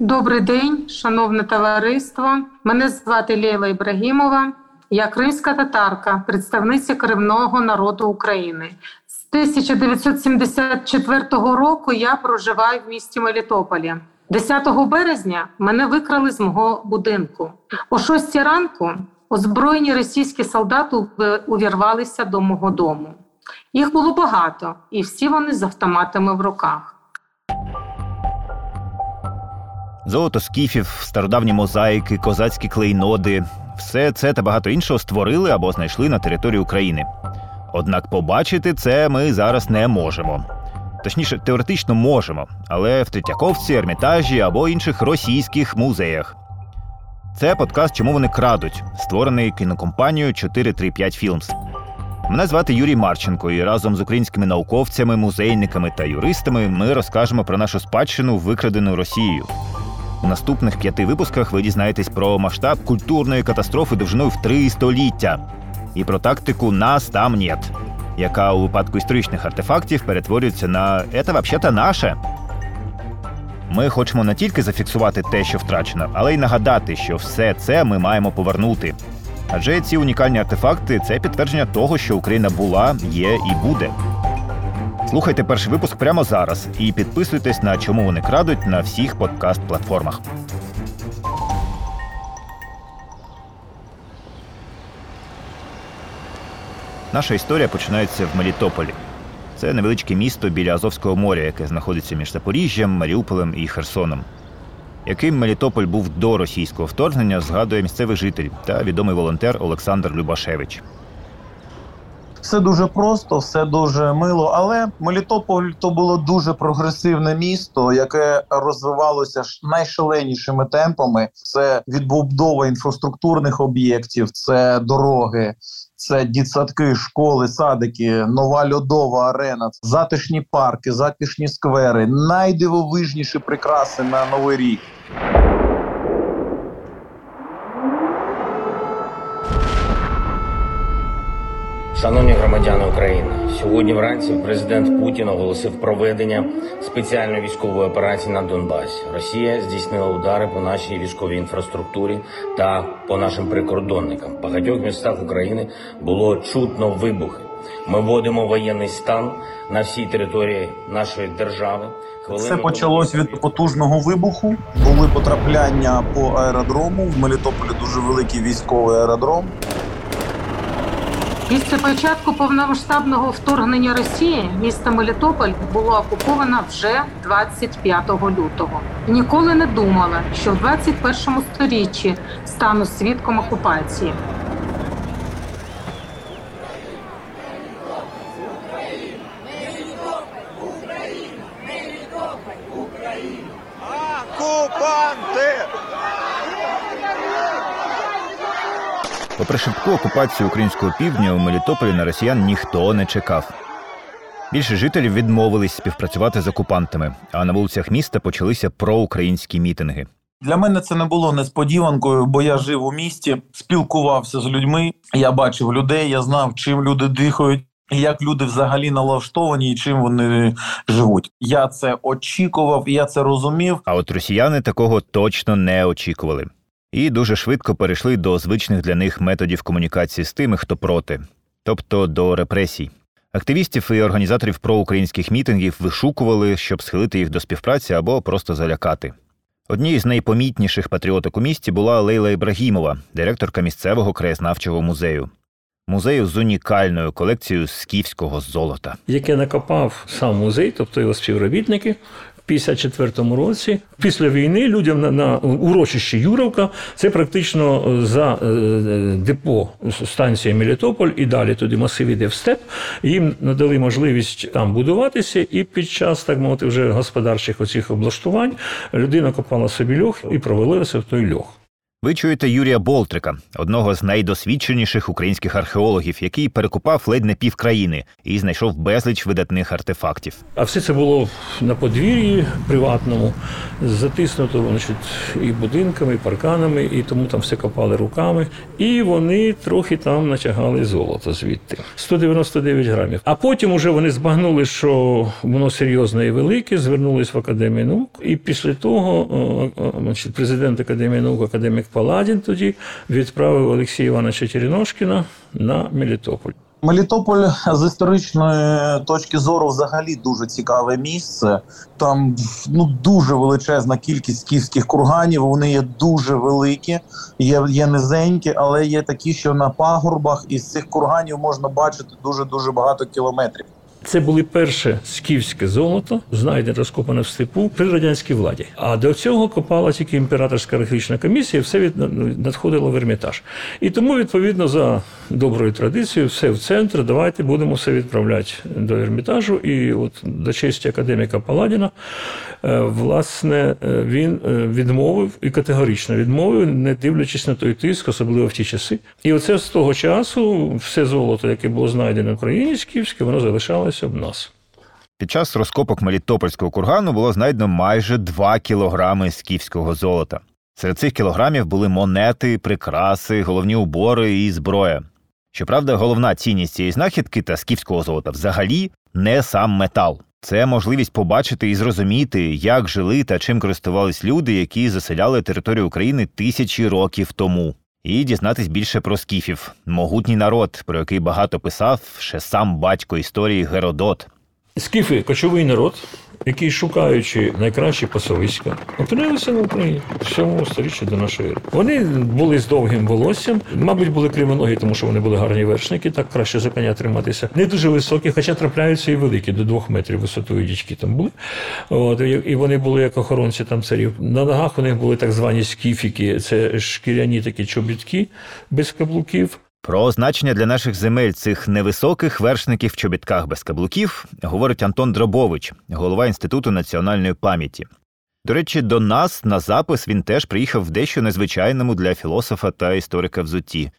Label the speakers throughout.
Speaker 1: Добрий день, шановне товариство. Мене звати Лейла Ібрагімова. Я кримська татарка, представниця корінного народу України. З 1974 року я проживаю в місті Мелітополі. 10 березня мене викрали з мого будинку. О 6 ранку озброєні російські солдати увірвалися до мого дому. Їх було багато, і всі вони з автоматами в руках.
Speaker 2: Золото скіфів, стародавні мозаїки, козацькі клейноди все це та багато іншого створили або знайшли на території України. Однак побачити це ми зараз не можемо. Точніше, теоретично можемо, але в Третьяковці, Ермітажі або інших російських музеях. Це подкаст Чому вони крадуть, створений кінокомпанією 435 Films. Мене звати Юрій Марченко, і разом з українськими науковцями, музейниками та юристами ми розкажемо про нашу спадщину, викрадену Росією. У наступних п'яти випусках ви дізнаєтесь про масштаб культурної катастрофи довжиною в три століття і про тактику нас там нет, яка у випадку історичних артефактів перетворюється на «это вообще-то наше. Ми хочемо не тільки зафіксувати те, що втрачено, але й нагадати, що все це ми маємо повернути. Адже ці унікальні артефакти це підтвердження того, що Україна була, є і буде. Слухайте перший випуск прямо зараз і підписуйтесь на чому вони крадуть на всіх подкаст-платформах. Наша історія починається в Мелітополі. Це невеличке місто біля Азовського моря, яке знаходиться між Запоріжжям, Маріуполем і Херсоном. Яким Мелітополь був до російського вторгнення, згадує місцевий житель та відомий волонтер Олександр Любашевич.
Speaker 3: Все дуже просто, все дуже мило. Але Мелітополь то було дуже прогресивне місто, яке розвивалося найшаленішими темпами. Це відбудова інфраструктурних об'єктів, це дороги. Це дітсадки, школи, садики, нова льодова арена, затишні парки, затишні сквери, найдивовижніші прикраси на новий рік.
Speaker 4: Шановні громадяни України, сьогодні вранці президент Путін оголосив проведення спеціальної військової операції на Донбасі. Росія здійснила удари по нашій військовій інфраструктурі та по нашим прикордонникам. В багатьох містах України було чутно вибухи. Ми вводимо воєнний стан на всій території нашої держави.
Speaker 3: Все почалось від потужного вибуху. Були потрапляння по аеродрому. В Мелітополі дуже великий військовий аеродром.
Speaker 1: Після початку повномасштабного вторгнення Росії місто Мелітополь було окуповано вже 25 лютого. Ніколи не думала, що в 21 сторіччі стану свідком окупації.
Speaker 3: Окупанти!
Speaker 2: Попри швидку окупацію українського півдня у Мелітополі на росіян ніхто не чекав. Більше жителів відмовились співпрацювати з окупантами, а на вулицях міста почалися проукраїнські мітинги.
Speaker 3: Для мене це не було несподіванкою, бо я жив у місті, спілкувався з людьми. Я бачив людей, я знав, чим люди дихають, як люди взагалі налаштовані і чим вони живуть. Я це очікував, я це розумів.
Speaker 2: А от росіяни такого точно не очікували і дуже швидко перейшли до звичних для них методів комунікації з тими, хто проти, тобто до репресій. Активістів і організаторів проукраїнських мітингів вишукували, щоб схилити їх до співпраці або просто залякати. Однією з найпомітніших патріоток у місті була Лейла Ібрагімова, директорка місцевого краєзнавчого музею. Музею з унікальною колекцією скіфського золота,
Speaker 5: яке накопав сам музей, тобто його співробітники, 54-му році, після війни, людям на на урочищі Юровка це практично е, за е, депо станція Мелітополь і далі туди масив іде в степ. Їм надали можливість там будуватися, і під час так мовити вже господарчих оцих облаштувань людина копала собі льох і провалилася в той льох.
Speaker 2: Ви чуєте Юрія Болтрика, одного з найдосвідченіших українських археологів, який перекупав ледь не пів країни і знайшов безліч видатних артефактів.
Speaker 5: А все це було на подвір'ї приватному, затиснуто значить, і будинками, і парканами, і тому там все копали руками. І вони трохи там натягали золото звідти 199 грамів. А потім уже вони збагнули, що воно серйозне і велике, звернулись в академію наук. І після того о, о, значить, президент академії наук, академік Паладін, тоді відправив Олексія Івановича Череношкіна на Мелітополь.
Speaker 3: Мелітополь з історичної точки зору взагалі дуже цікаве місце. Там ну дуже величезна кількість київських курганів. Вони є дуже великі, є, є низенькі, але є такі, що на пагорбах із цих курганів можна бачити дуже дуже багато кілометрів.
Speaker 5: Це були перше скіфське золото, знайдене розкопане в степу при радянській владі. А до цього копала тільки імператорська археологічна комісія, все від надходило в Ермітаж. І тому, відповідно, за доброю традицією, все в центр. Давайте будемо все відправляти до Ермітажу. І от до честі академіка Паладіна, е, власне, е, він е, відмовив і категорично відмовив, не дивлячись на той тиск, особливо в ті часи. І оце з того часу все золото, яке було знайдено в Україні скіфське, воно залишалося в нас.
Speaker 2: Під час розкопок Мелітопольського кургану було знайдено майже 2 кілограми скіфського золота. Серед цих кілограмів були монети, прикраси, головні убори і зброя. Щоправда, головна цінність цієї знахідки та скіфського золота взагалі не сам метал. Це можливість побачити і зрозуміти, як жили та чим користувались люди, які заселяли територію України тисячі років тому, і дізнатись більше про скіфів, могутній народ, про який багато писав ще сам батько історії Геродот.
Speaker 5: Скіфи кочовий народ, який, шукаючи найкращі пасовиська, опинилися на Україні в 7 сторіччі до нашої ери. Вони були з довгим волоссям, мабуть, були кривоногі, тому що вони були гарні вершники, так краще за коня триматися. Не дуже високі, хоча трапляються і великі, до двох метрів висотою дічки там були. От, і вони були як охоронці там царів. На ногах у них були так звані скіфіки, це шкіряні такі чобітки без каблуків.
Speaker 2: Про значення для наших земель цих невисоких вершників чобітках без каблуків говорить Антон Дробович, голова Інституту національної пам'яті. До речі, до нас на запис він теж приїхав в дещо незвичайному для філософа та історика взутті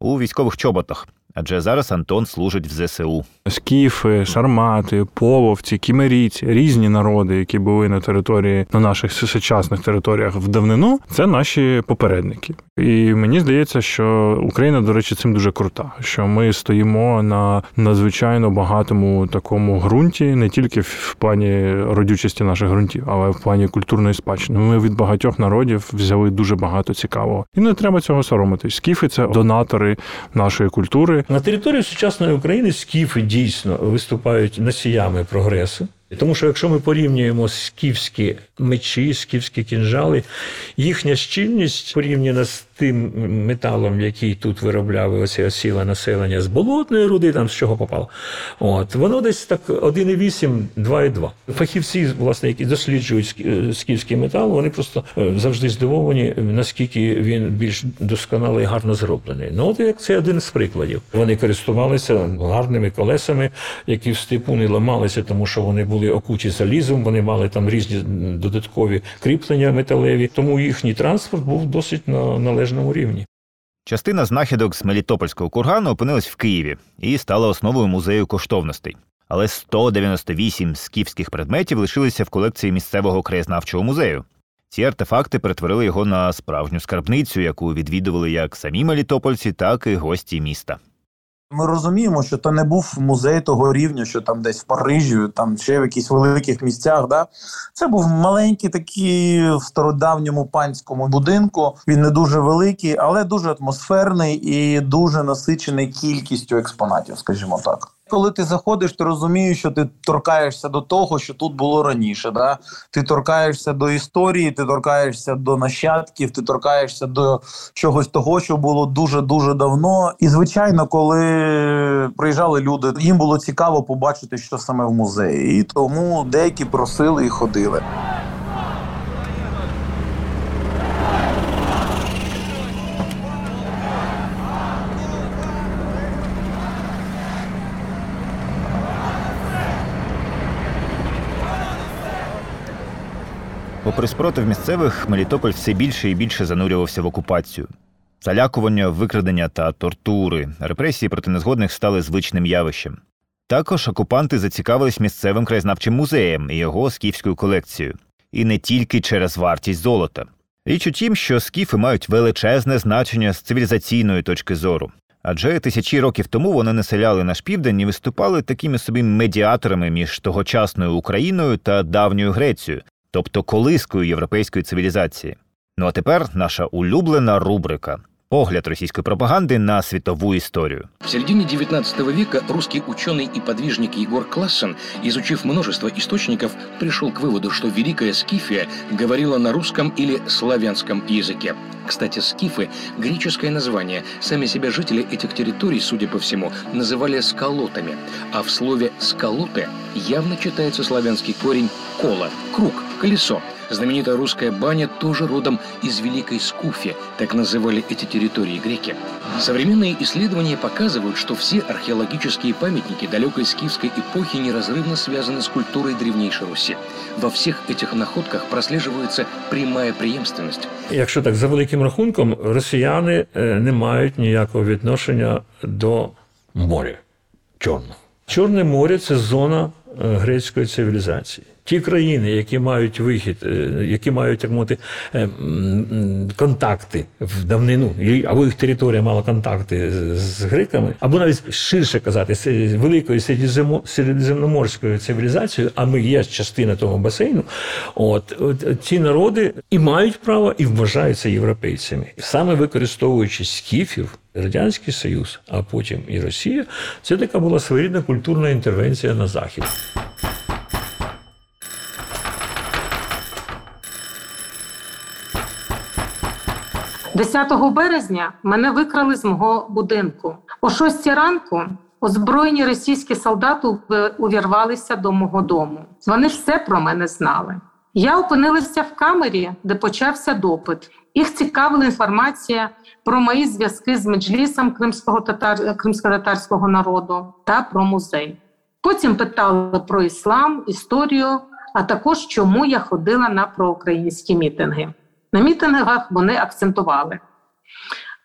Speaker 2: у військових чоботах, адже зараз Антон служить в ЗСУ.
Speaker 6: Скіфи, сармати, половці, кімерійці, різні народи, які були на території на наших сучасних територіях в давнину, це наші попередники. І мені здається, що Україна, до речі, цим дуже крута. Що ми стоїмо на надзвичайно багатому такому ґрунті, не тільки в плані родючості наших ґрунтів, але в плані культурної спадщини. Ми від багатьох народів взяли дуже багато цікавого, і не треба цього соромитись. Скіфи це донатори нашої культури.
Speaker 5: На території сучасної України скіфи дійсно виступають носіями прогресу. Тому що якщо ми порівнюємо скіфські мечі, скіфські кінжали, їхня щільність порівняна з тим металом, який тут виробляли оце осіле населення з болотної руди, там з чого попало, от воно десь так 1,8, 2,2. Фахівці, власне, які досліджують скіфський метал, вони просто завжди здивовані, наскільки він більш досконалий і гарно зроблений. Ну, от як це один з прикладів. Вони користувалися гарними колесами, які в степу не ламалися, тому що вони були були окуті залізом, вони мали там різні додаткові кріплення металеві, тому їхній транспорт був досить на належному рівні.
Speaker 2: Частина знахідок з Мелітопольського кургану опинилась в Києві і стала основою музею коштовностей. Але 198 скіфських предметів лишилися в колекції місцевого краєзнавчого музею. Ці артефакти перетворили його на справжню скарбницю, яку відвідували як самі мелітопольці, так і гості міста.
Speaker 3: Ми розуміємо, що це не був музей того рівня, що там десь в Парижі, там ще в якихось великих місцях. Да? Це був маленький такий в стародавньому панському будинку. Він не дуже великий, але дуже атмосферний і дуже насичений кількістю експонатів, скажімо так. Коли ти заходиш, ти розумієш, що ти торкаєшся до того, що тут було раніше. Да? Ти торкаєшся до історії, ти торкаєшся до нащадків, ти торкаєшся до чогось того, що було дуже дуже давно. І звичайно, коли приїжджали люди, їм було цікаво побачити, що саме в музеї, і тому деякі просили і ходили.
Speaker 2: Попри спротив місцевих, Мелітополь все більше і більше занурювався в окупацію. Залякування, викрадення та тортури, репресії проти незгодних стали звичним явищем. Також окупанти зацікавились місцевим краєзнавчим музеєм і його скіфською колекцією. І не тільки через вартість золота. Річ у тім, що скіфи мають величезне значення з цивілізаційної точки зору. Адже тисячі років тому вони населяли наш південь і виступали такими собі медіаторами між тогочасною Україною та давньою Грецією, тобто колискою європейської цивілізації. Ну а тепер наша улюблена рубрика погляд російської пропаганди на світову історію.
Speaker 7: В середине XIX века русский ученый и подвижник Егор Классен, изучив множество источников, пришел к выводу, что Великая Скифия говорила на русском или славянском языке. Кстати, скифы – греческое название. Сами себя жители этих территорий, судя по всему, называли скалотами. А в слове «скалоты» явно читается славянский корень «кола» – круг, колесо. Знаменитая русская баня тоже родом из Великой Скуфи, так называли эти территории греки. Современные исследования показывают, что все археологические памятники далекой скифской эпохи неразрывно связаны с культурой древнейшей Руси. Во всех этих находках прослеживается прямая преемственность.
Speaker 5: Якщо так за великим рахунком, росіяни е, не мають ніякого відношення до моря Чорного. Чорне море це зона е, грецької цивілізації. Ті країни, які мають вихід, е, які мають так мовити, е, контакти в давнину, або їх територія мала контакти з греками, або навіть ширше казати, з великою середземноморською цивілізацією, а ми є частина того басейну. От, от ці народи і мають право, і вважаються європейцями. Саме використовуючи скіфів, Радянський Союз, а потім і Росія, це така була своєрідна культурна інтервенція на захід.
Speaker 1: 10 березня мене викрали з мого будинку. О 6 ранку озброєні російські солдати увірвалися до мого дому. Вони все про мене знали. Я опинилася в камері, де почався допит. Їх цікавила інформація про мої зв'язки з меджлісом кримського татар... кримсько-татарського народу та про музей. Потім питали про іслам, історію, а також чому я ходила на проукраїнські мітинги. На мітингах вони акцентували.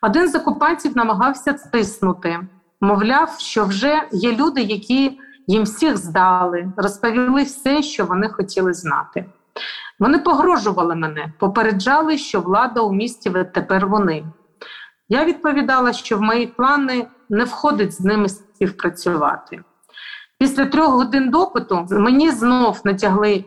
Speaker 1: Один з окупантів намагався стиснути, мовляв, що вже є люди, які їм всіх здали, розповіли все, що вони хотіли знати. Вони погрожували мене, попереджали, що влада у місті тепер вони. Я відповідала, що в мої плани не входить з ними співпрацювати. Після трьох годин допиту мені знов натягли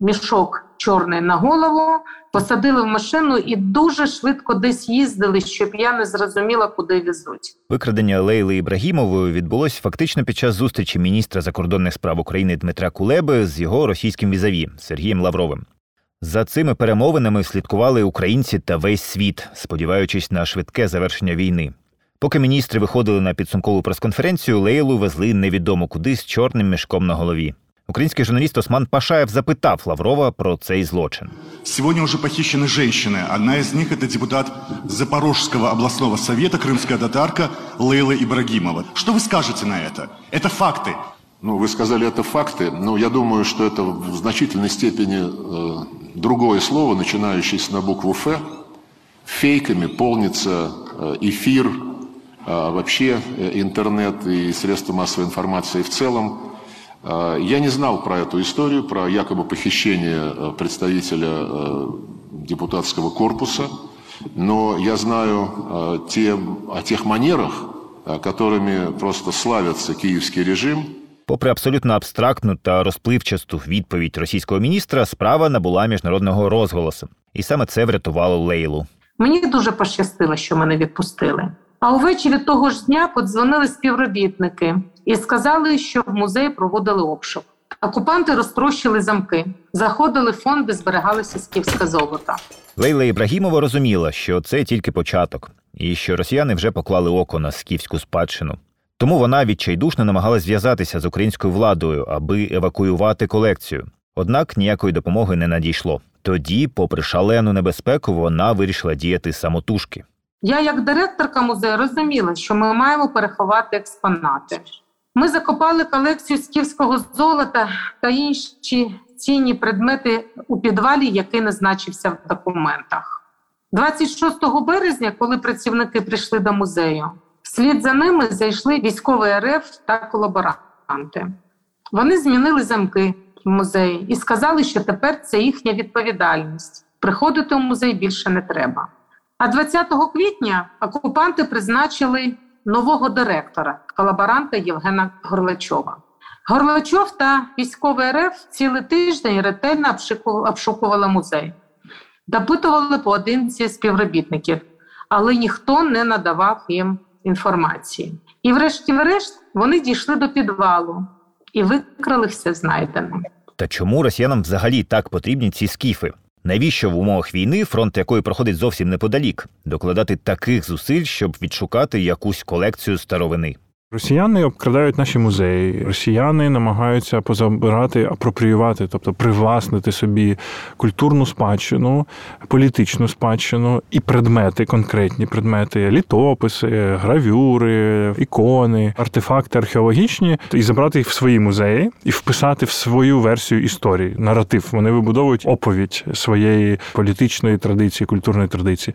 Speaker 1: мішок чорний на голову, посадили в машину і дуже швидко десь їздили, щоб я не зрозуміла, куди везуть.
Speaker 2: Викрадення Лейли Ібрагімової відбулось фактично під час зустрічі міністра закордонних справ України Дмитра Кулеби з його російським візаві Сергієм Лавровим. За цими перемовинами слідкували українці та весь світ, сподіваючись на швидке завершення війни. Поки міністри виходили на підсумкову прес-конференцію, Лейлу везли невідомо куди з чорним мішком на голові. Український журналіст Осман Пашаєв запитав Лаврова про цей злочин.
Speaker 8: Сегодня уже похищены женщины. Одна из них – это депутат Запорожского областного совета, крымская татарка Лейла Ибрагимова. Что вы скажете на это? Это факты.
Speaker 9: Ну, вы сказали, это факты. Но я думаю, что это в значительной степени э, другое слово, начинающееся на букву «Ф». Фейками полнится э, эфир, э, вообще э, интернет и средства массовой информации в целом. Э, Я не знал про эту историю, про якобы похищение э, представителя э, депутатского корпуса, но я знаю э, те, о тех манерах, э, которыми просто славится киевский режим –
Speaker 2: Попри абсолютно абстрактну та розпливчасту відповідь російського міністра, справа набула міжнародного розголосу, і саме це врятувало Лейлу.
Speaker 1: Мені дуже пощастило, що мене відпустили. А увечері того ж дня подзвонили співробітники і сказали, що в музеї проводили обшук. Окупанти розтрощили замки, заходили в фонд, де зберігалося скіфське золото.
Speaker 2: Лейла Ібрагімова розуміла, що це тільки початок, і що росіяни вже поклали око на скіфську спадщину. Тому вона відчайдушно намагалась зв'язатися з українською владою, аби евакуювати колекцію. Однак ніякої допомоги не надійшло. Тоді, попри шалену небезпеку, вона вирішила діяти самотужки.
Speaker 1: Я, як директорка музею, розуміла, що ми маємо переховати експонати. Ми закопали колекцію скіфського золота та інші цінні предмети у підвалі, який не значився в документах. 26 березня, коли працівники прийшли до музею, вслід за ними зайшли військовий РФ та колаборанти. Вони змінили замки в музеї і сказали, що тепер це їхня відповідальність. Приходити у музей більше не треба. А 20 квітня окупанти призначили нового директора, колаборанта Євгена Горлачова. Горлачов та військовий РФ цілий тиждень ретельно обшукували музей, допитували поодинці співробітників, але ніхто не надавав їм інформації. І, врешті-решт, вони дійшли до підвалу і викрали все знайдене.
Speaker 2: Та чому росіянам взагалі так потрібні ці скіфи? Навіщо в умовах війни, фронт якої проходить зовсім неподалік, докладати таких зусиль, щоб відшукати якусь колекцію старовини?
Speaker 6: Росіяни обкрадають наші музеї, росіяни намагаються позабирати, апропріювати, тобто привласнити собі культурну спадщину, політичну спадщину і предмети, конкретні предмети, літописи, гравюри, ікони, артефакти археологічні, і забрати їх в свої музеї і вписати в свою версію історії, наратив. Вони вибудовують оповідь своєї політичної традиції, культурної традиції.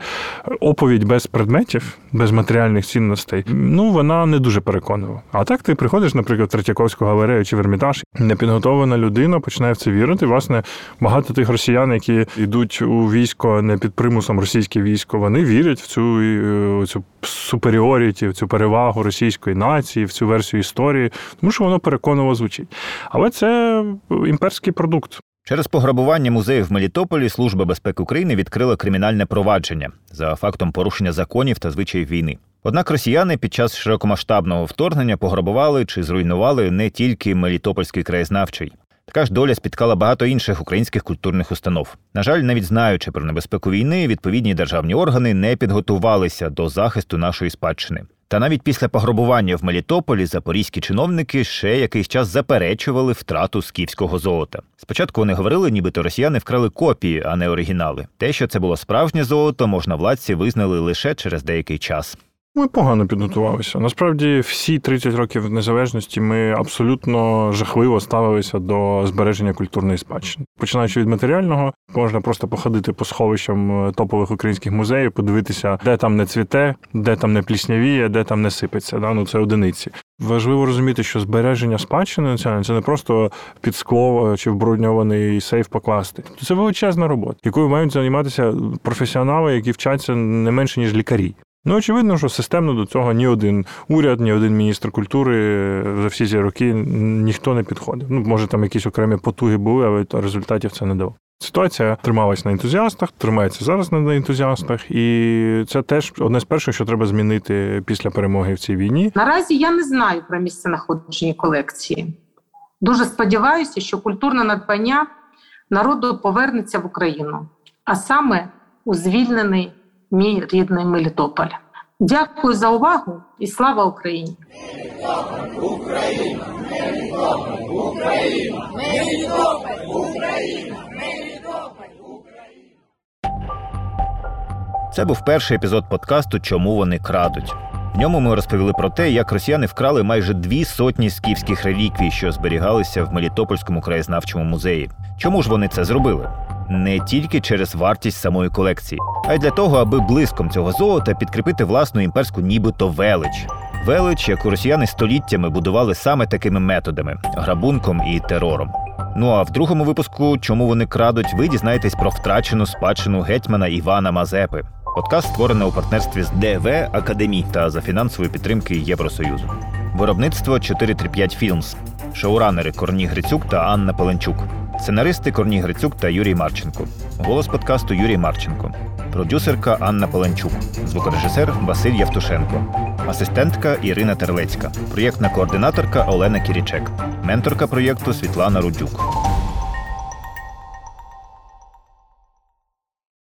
Speaker 6: Оповідь без предметів, без матеріальних цінностей. Ну вона не дуже переконана переконливо. А так ти приходиш, наприклад, в Третьяковську галерею чи в Ермітаж, непідготовлена людина починає в це вірити. Власне, багато тих росіян, які йдуть у військо не під примусом російське військо, вони вірять в цю е, цю суперіоріті, в цю перевагу російської нації, в цю версію історії, тому що воно переконливо звучить. Але це імперський продукт.
Speaker 2: Через пограбування музею в Мелітополі Служба безпеки України відкрила кримінальне провадження за фактом порушення законів та звичаїв війни. Однак росіяни під час широкомасштабного вторгнення пограбували чи зруйнували не тільки Мелітопольський краєзнавчий. Така ж доля спіткала багато інших українських культурних установ. На жаль, навіть знаючи про небезпеку війни, відповідні державні органи не підготувалися до захисту нашої спадщини. Та навіть після пограбування в Мелітополі запорізькі чиновники ще якийсь час заперечували втрату скіфського золота. Спочатку вони говорили, нібито росіяни вкрали копії, а не оригінали. Те, що це було справжнє золото, можна владці визнали лише через деякий час.
Speaker 6: Ми погано підготувалися. Насправді, всі 30 років незалежності ми абсолютно жахливо ставилися до збереження культурної спадщини. Починаючи від матеріального, можна просто походити по сховищам е, топових українських музеїв, подивитися, де там не цвіте, де там не пліснявіє, де там не сипеться. Да? Ну це одиниці. Важливо розуміти, що збереження спадщини національної це не просто під скло чи в брудньований сейф покласти. Це величезна робота, якою мають займатися професіонали, які вчаться не менше ніж лікарі. Ну, очевидно, що системно до цього ні один уряд, ні один міністр культури за всі ці роки ніхто не підходив. Ну, може, там якісь окремі потуги були, але результатів це не дало. Ситуація трималась на ентузіастах, тримається зараз на ентузіастах, і це теж одне з перших, що треба змінити після перемоги в цій війні.
Speaker 1: Наразі я не знаю про місце знаходження колекції. Дуже сподіваюся, що культурне надбання народу повернеться в Україну, а саме у звільнений мій рідний Мелітополь. Дякую за увагу і слава Україні! Україна! Мелітополь! Україна! Мелітополь! Україна!
Speaker 2: Це був перший епізод подкасту Чому вони крадуть. В ньому ми розповіли про те, як росіяни вкрали майже дві сотні скіфських реліквій, що зберігалися в Мелітопольському краєзнавчому музеї. Чому ж вони це зробили? не тільки через вартість самої колекції, а й для того, аби блиском цього золота підкріпити власну імперську, нібито велич. Велич, яку росіяни століттями будували саме такими методами грабунком і терором. Ну а в другому випуску, чому вони крадуть, ви дізнаєтесь про втрачену спадщину гетьмана Івана Мазепи. Подкаст створений у партнерстві з ДВ Академі та за фінансової підтримки Євросоюзу. Виробництво 435 Філмс, шоуранери Корні Грицюк та Анна Пеленчук. Сценаристи Корній Грицюк та Юрій Марченко. Голос подкасту Юрій Марченко. Продюсерка Анна Поленчук. Звукорежисер Василь Явтушенко. Асистентка Ірина Терлецька. Проєктна координаторка Олена Кірічек. Менторка проєкту Світлана Рудюк.